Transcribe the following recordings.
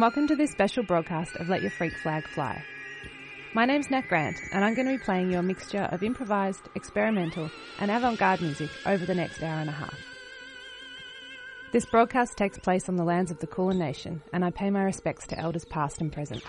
and welcome to this special broadcast of Let Your Freak Flag Fly. My name's Nat Grant, and I'm going to be playing you a mixture of improvised, experimental, and avant-garde music over the next hour and a half. This broadcast takes place on the lands of the Kulin Nation, and I pay my respects to elders past and present.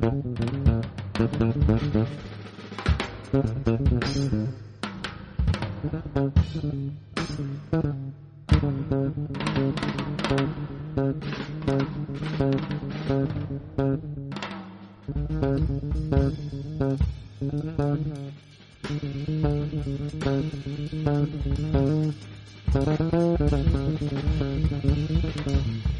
Thank mm -hmm. you.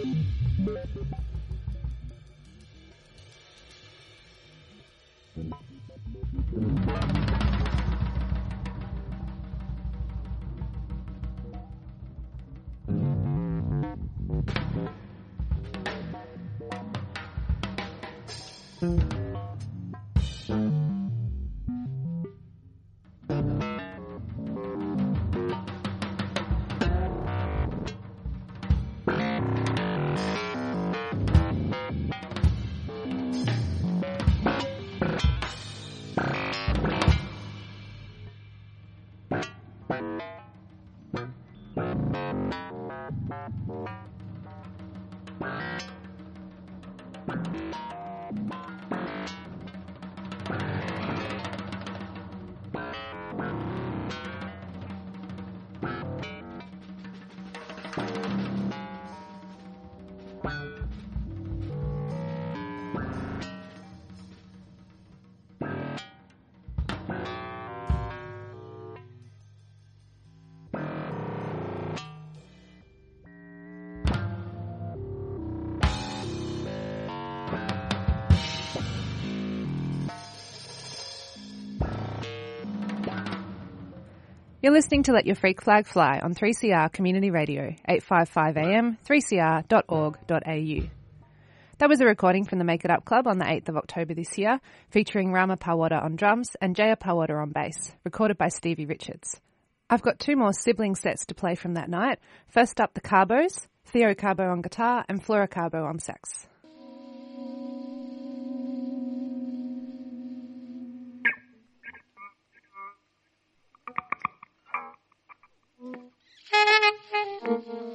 Thank mm -hmm. you. You're listening to Let Your Freak Flag Fly on 3CR Community Radio, 855 AM, 3cr.org.au. That was a recording from the Make It Up Club on the 8th of October this year, featuring Rama Pawada on drums and Jaya Pawada on bass, recorded by Stevie Richards. I've got two more sibling sets to play from that night. First up, the Carbos, Theo Carbo on guitar and Flora Carbo on sax. Mm-hmm.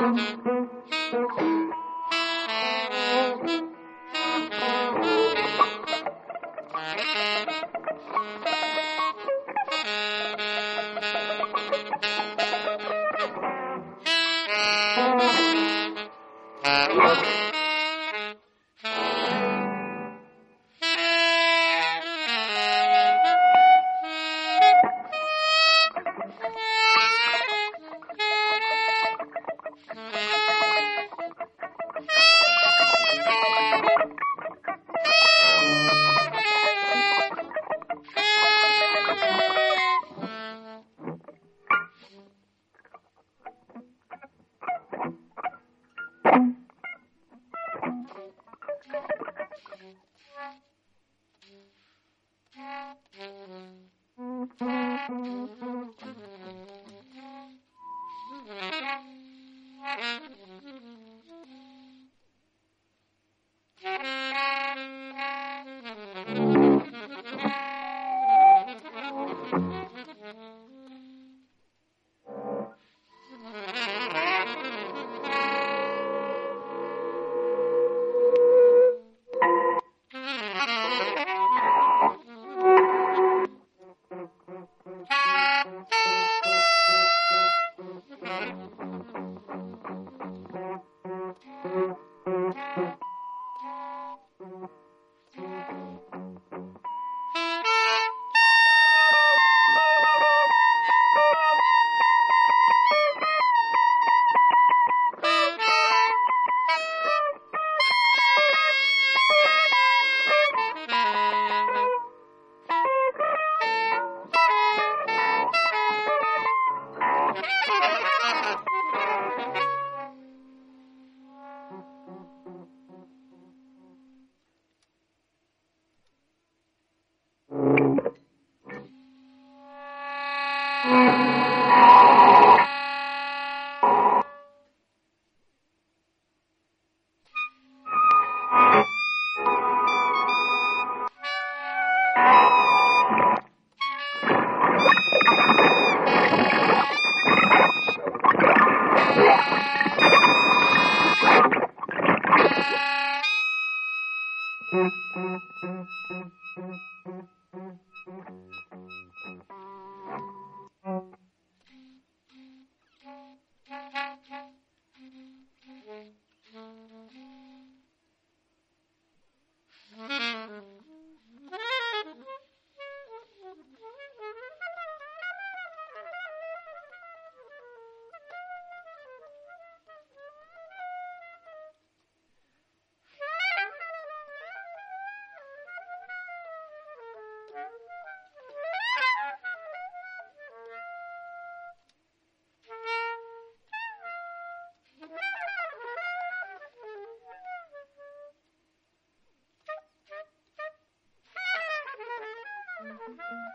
Thank you.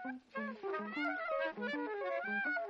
Thank you.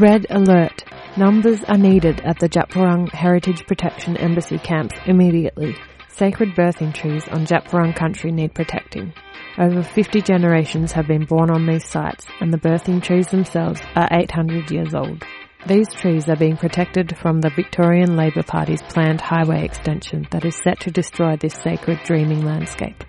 Red alert. Numbers are needed at the Djab Wurrung Heritage Protection Embassy camps immediately. Sacred birthing trees on Djab Wurrung country need protecting. Over 50 generations have been born on these sites and the birthing trees themselves are 800 years old. These trees are being protected from the Victorian Labor Party's planned highway extension that is set to destroy this sacred dreaming landscape.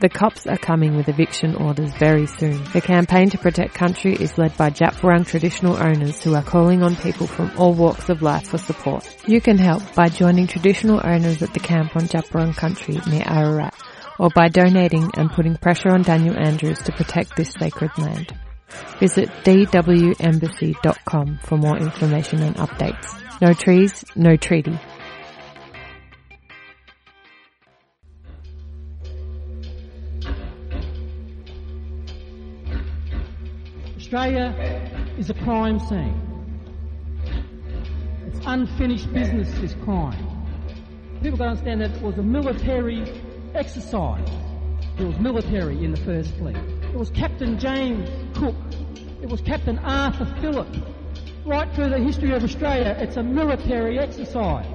The cops are coming with eviction orders very soon. The campaign to protect country is led by Djab Wurrung traditional owners who are calling on people from all walks of life for support. You can help by joining traditional owners at the camp on Djab Wurrung country near Ararat or by donating and putting pressure on Daniel Andrews to protect this sacred land. Visit dwembassy.com for more information and updates. No trees, no treaty. Australia is a crime scene. It's unfinished business, this crime. People don't understand that it was a military exercise. It was military in the first fleet. It was Captain James Cook. It was Captain Arthur Phillip. Right through the history of Australia, it's a military exercise.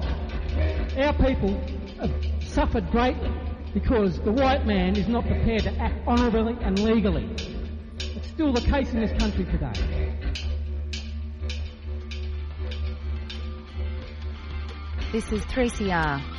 Our people have suffered greatly because the white man is not prepared to act honourably and legally. Still the case in this country today. This is 3CR.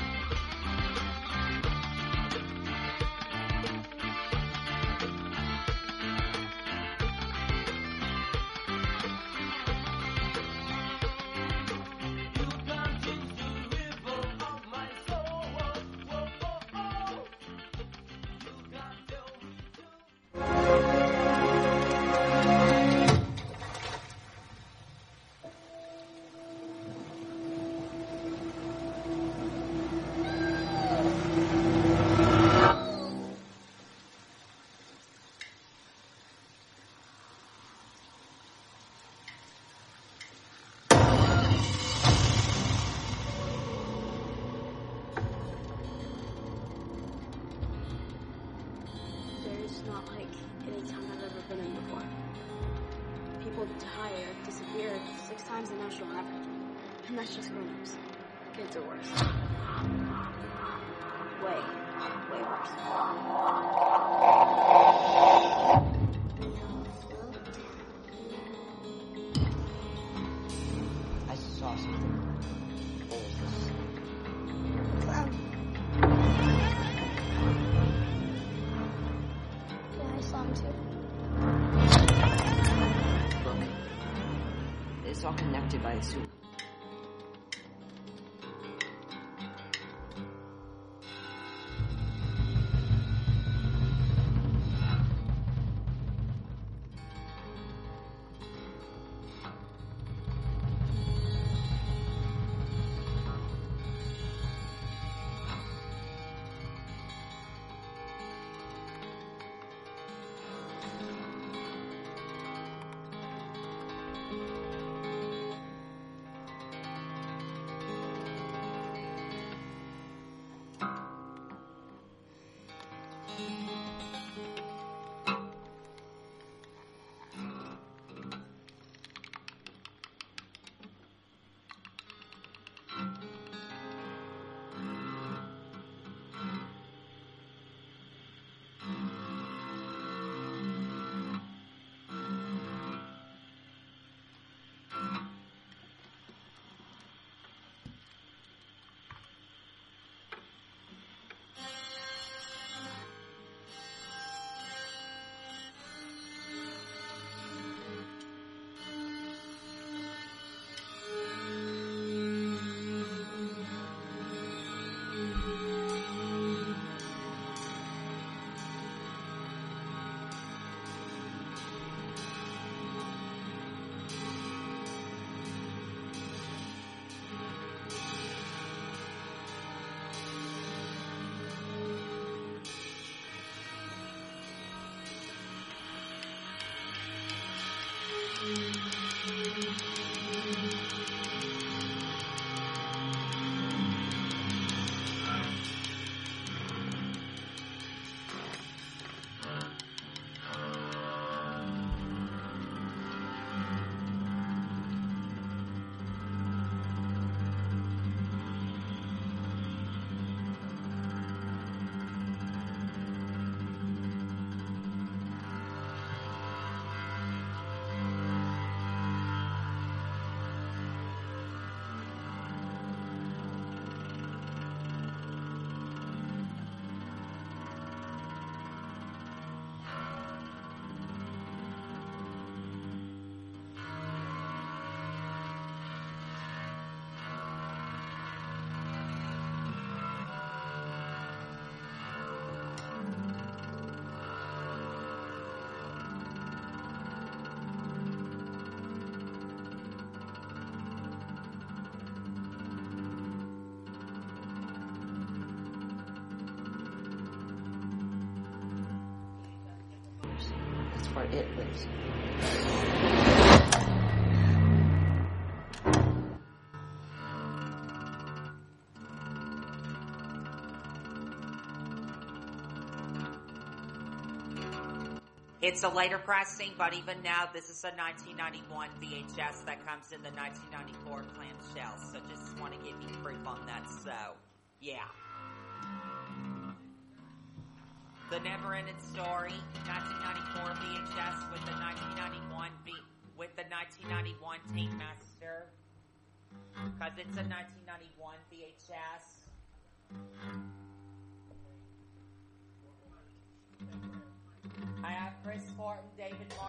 It lives. It's a later pressing, but even now, this is a 1991 VHS that comes in the 1994 clamshell. So just want to give you proof on that. So, yeah. The Never Ending Story, 1994 VHS with the 1991 V with the 1991 Tape Master. Cause it's a 1991 VHS. I have Chris Fortin, David Mark.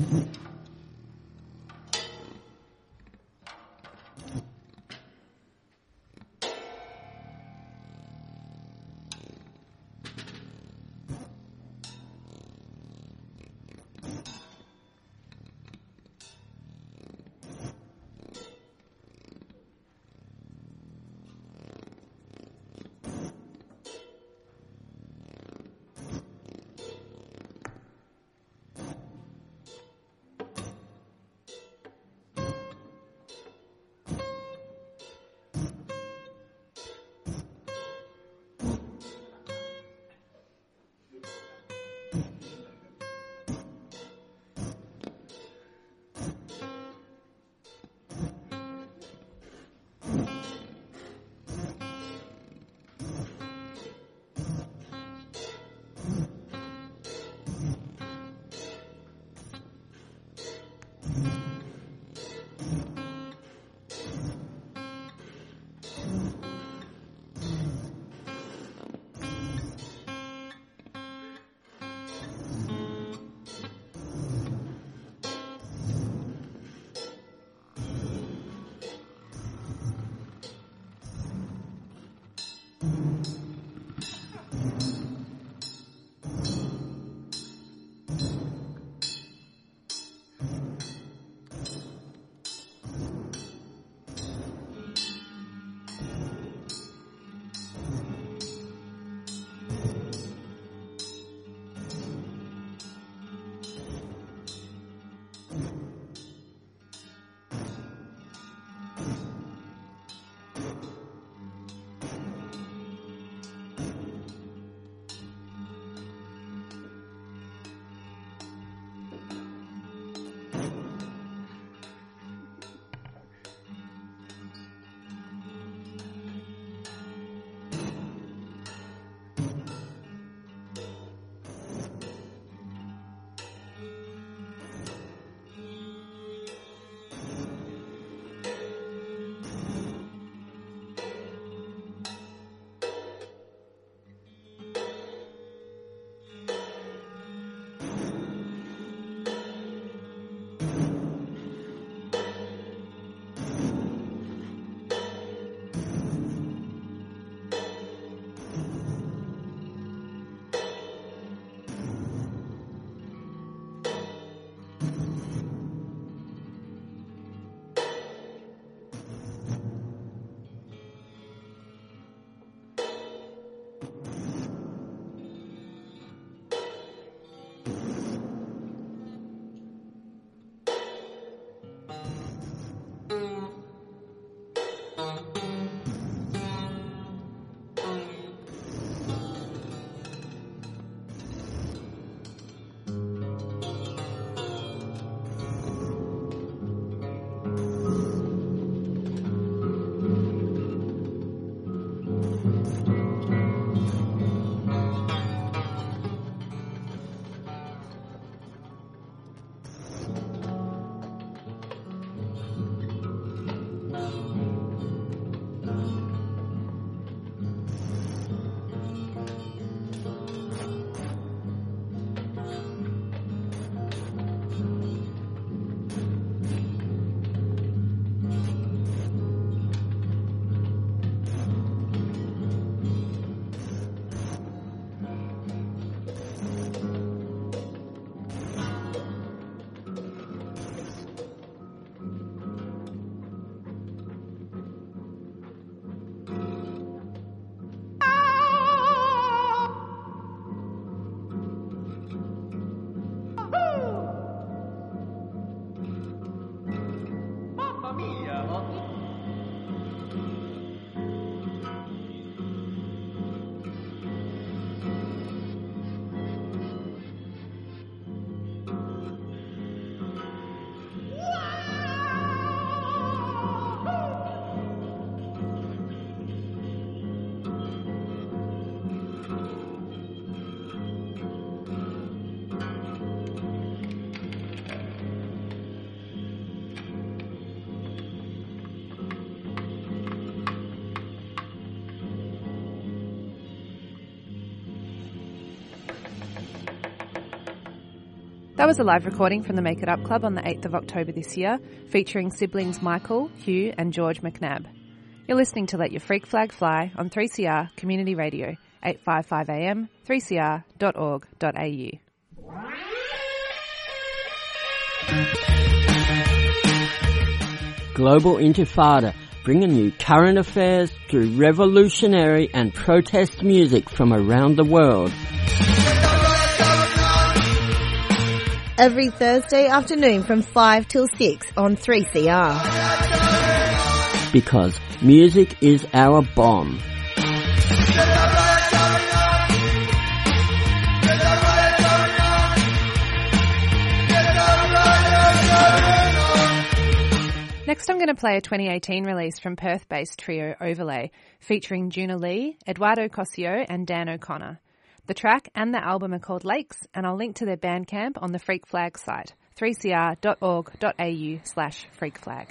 Mm-hmm. That was a live recording from the Make It Up Club on the 8th of October this year, featuring siblings Michael, Hugh, and George McNabb. You're listening to Let Your Freak Flag Fly on 3CR Community Radio, 855 AM, 3cr.org.au. Global Intifada, bringing you current affairs through revolutionary and protest music from around the world. Every Thursday afternoon from 5 till 6 on 3CR. Because music is our bomb. Next, I'm going to play a 2018 release from Perth based trio Overlay, featuring Juna Lee, Eduardo Cossio, and Dan O'Connor. The track and the album are called Lakes, and I'll link to their Bandcamp on the Freak Flag site, 3cr.org.au slash freakflag.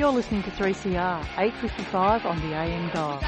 You're listening to 3CR, 855 on the AM dial.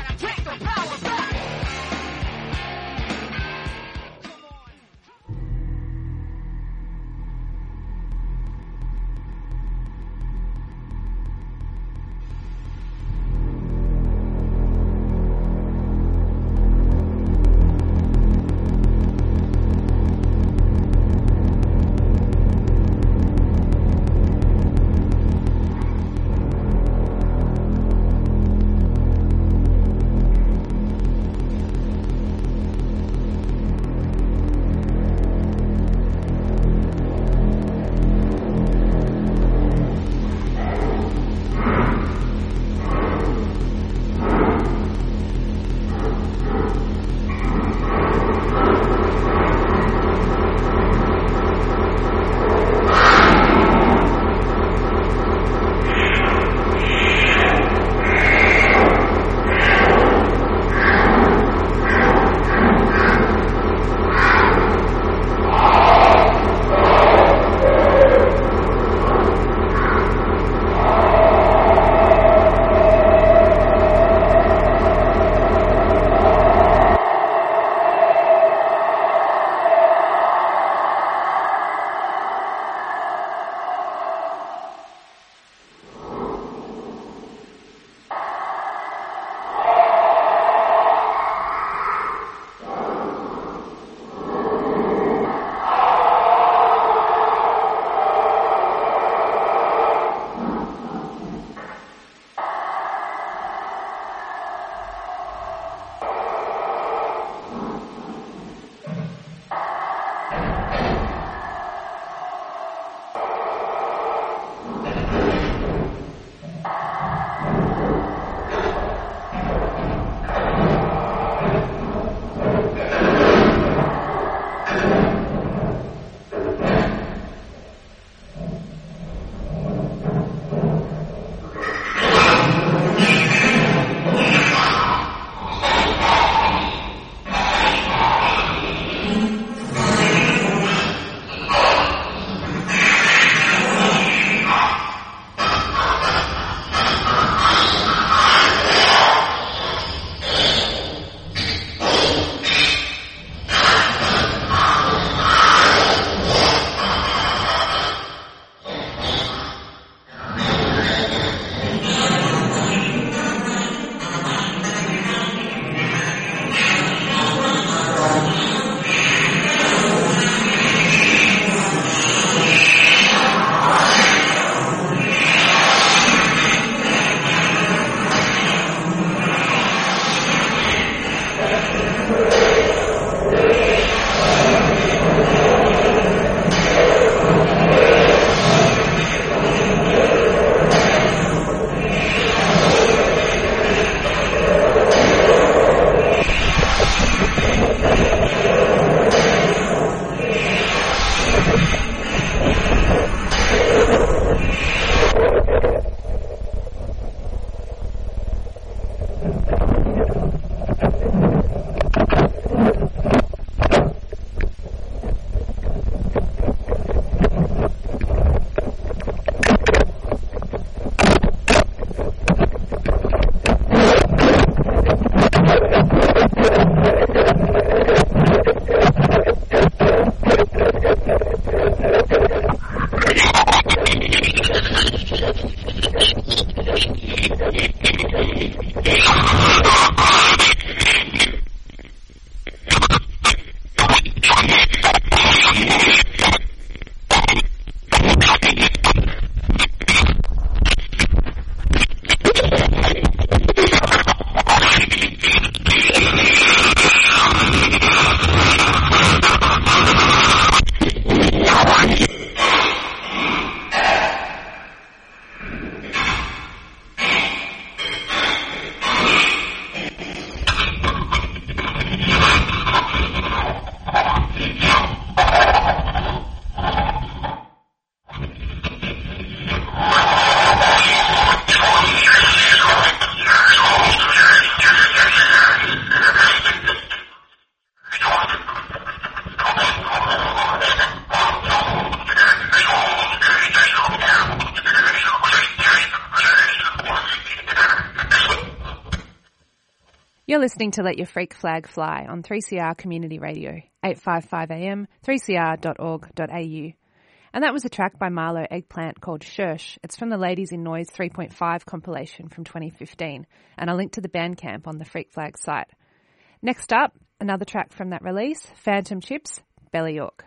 Listening to Let Your Freak Flag Fly on 3CR Community Radio, 855 AM, 3cr.org.au. And that was a track by Marlowe Eggplant called Shersh. It's from the Ladies in Noise 3.5 compilation from 2015, and I'll link to the Bandcamp on the Freak Flag site. Next up, another track from that release, Phantom Chips, Belly York.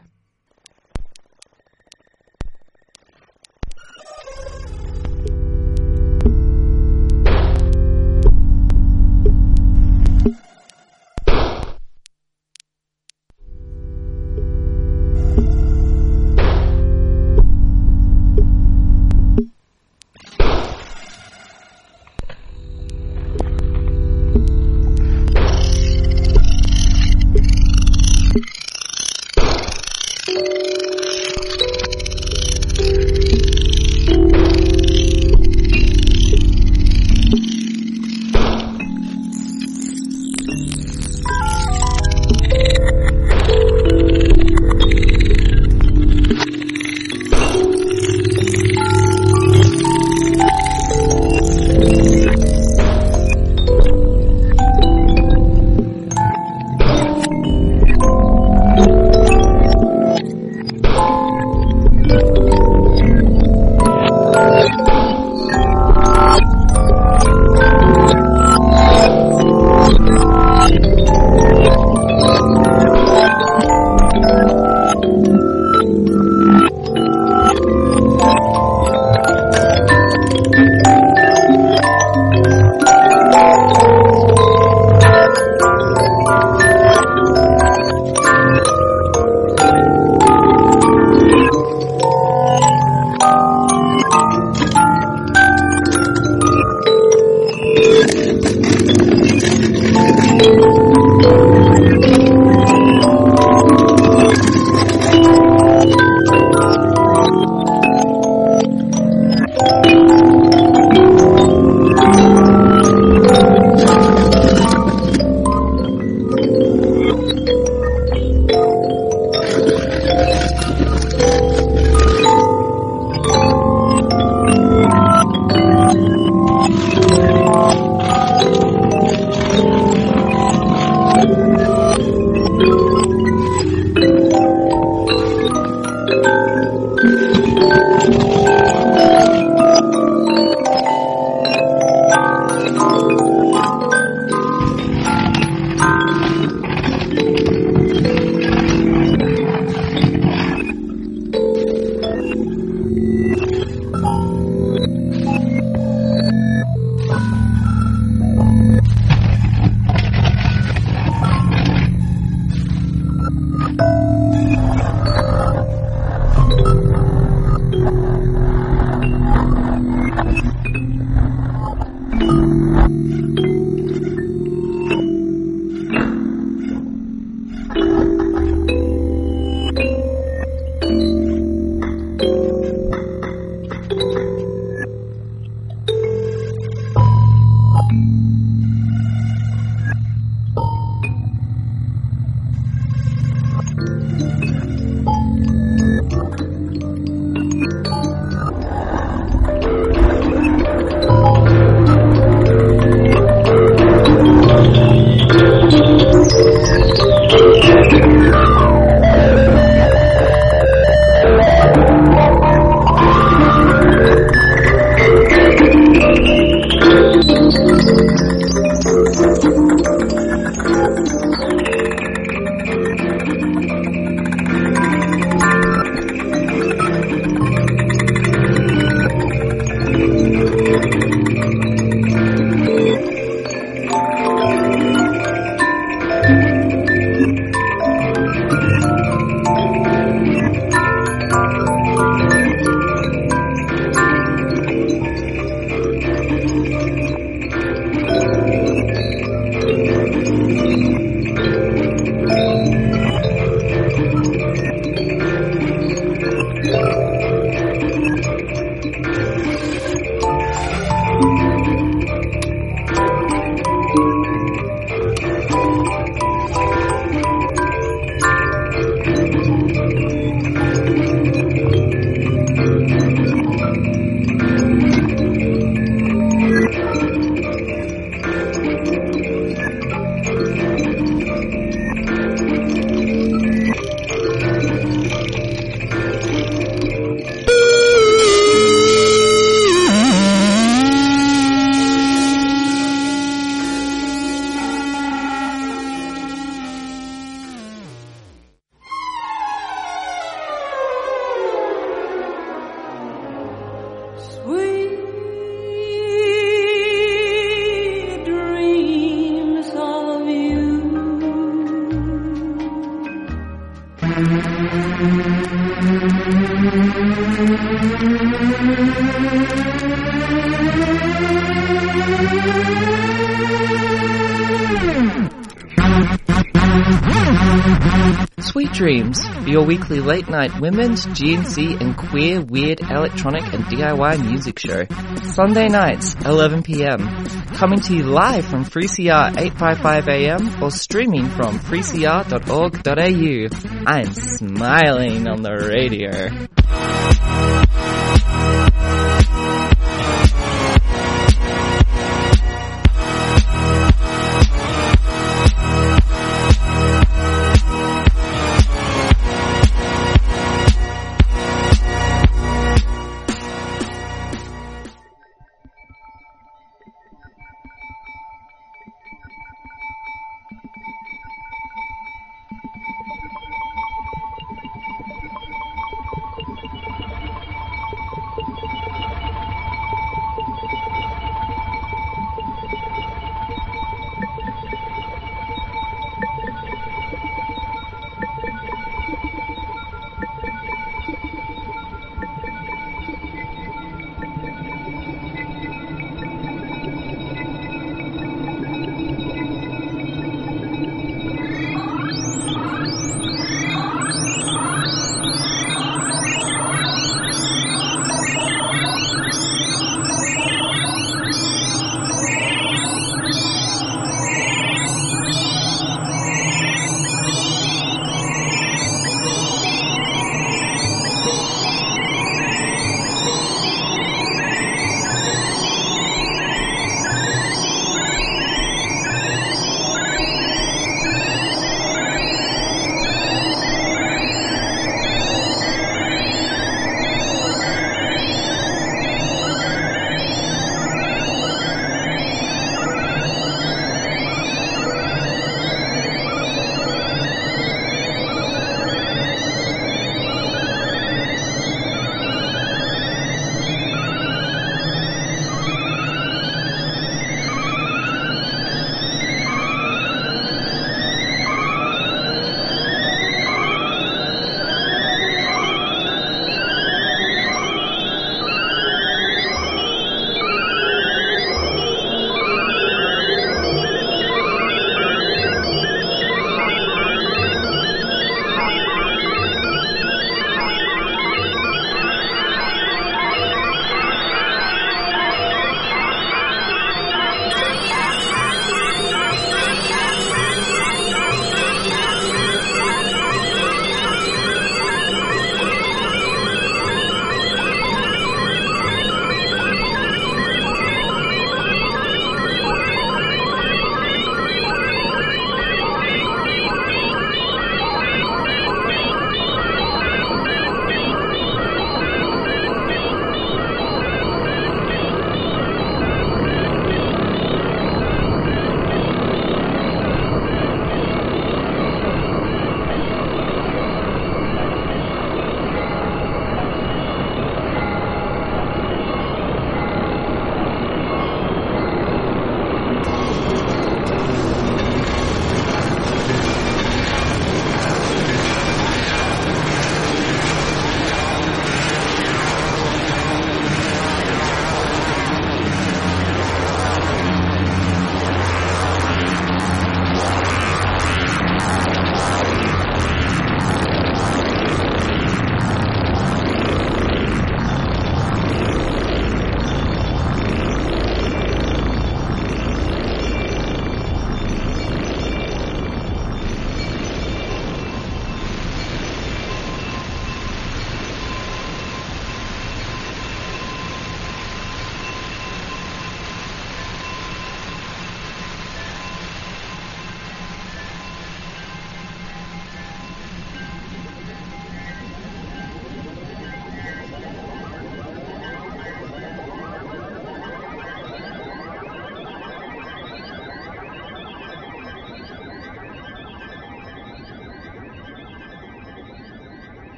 Weekly late night women's, GNC and queer, weird, electronic and DIY music show. Sunday nights, 11pm. Coming to you live from 3CR 855am or streaming from 3cr.org.au. I'm smiling on the radio.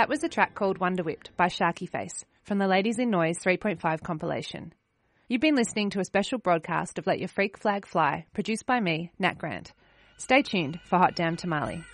That was a track called Wonder Whipped by Sharky Face from the Ladies in Noise 3.5 compilation. You've been listening to a special broadcast of Let Your Freak Flag Fly, produced by me, Nat Grant. Stay tuned for Hot Damn Tamale.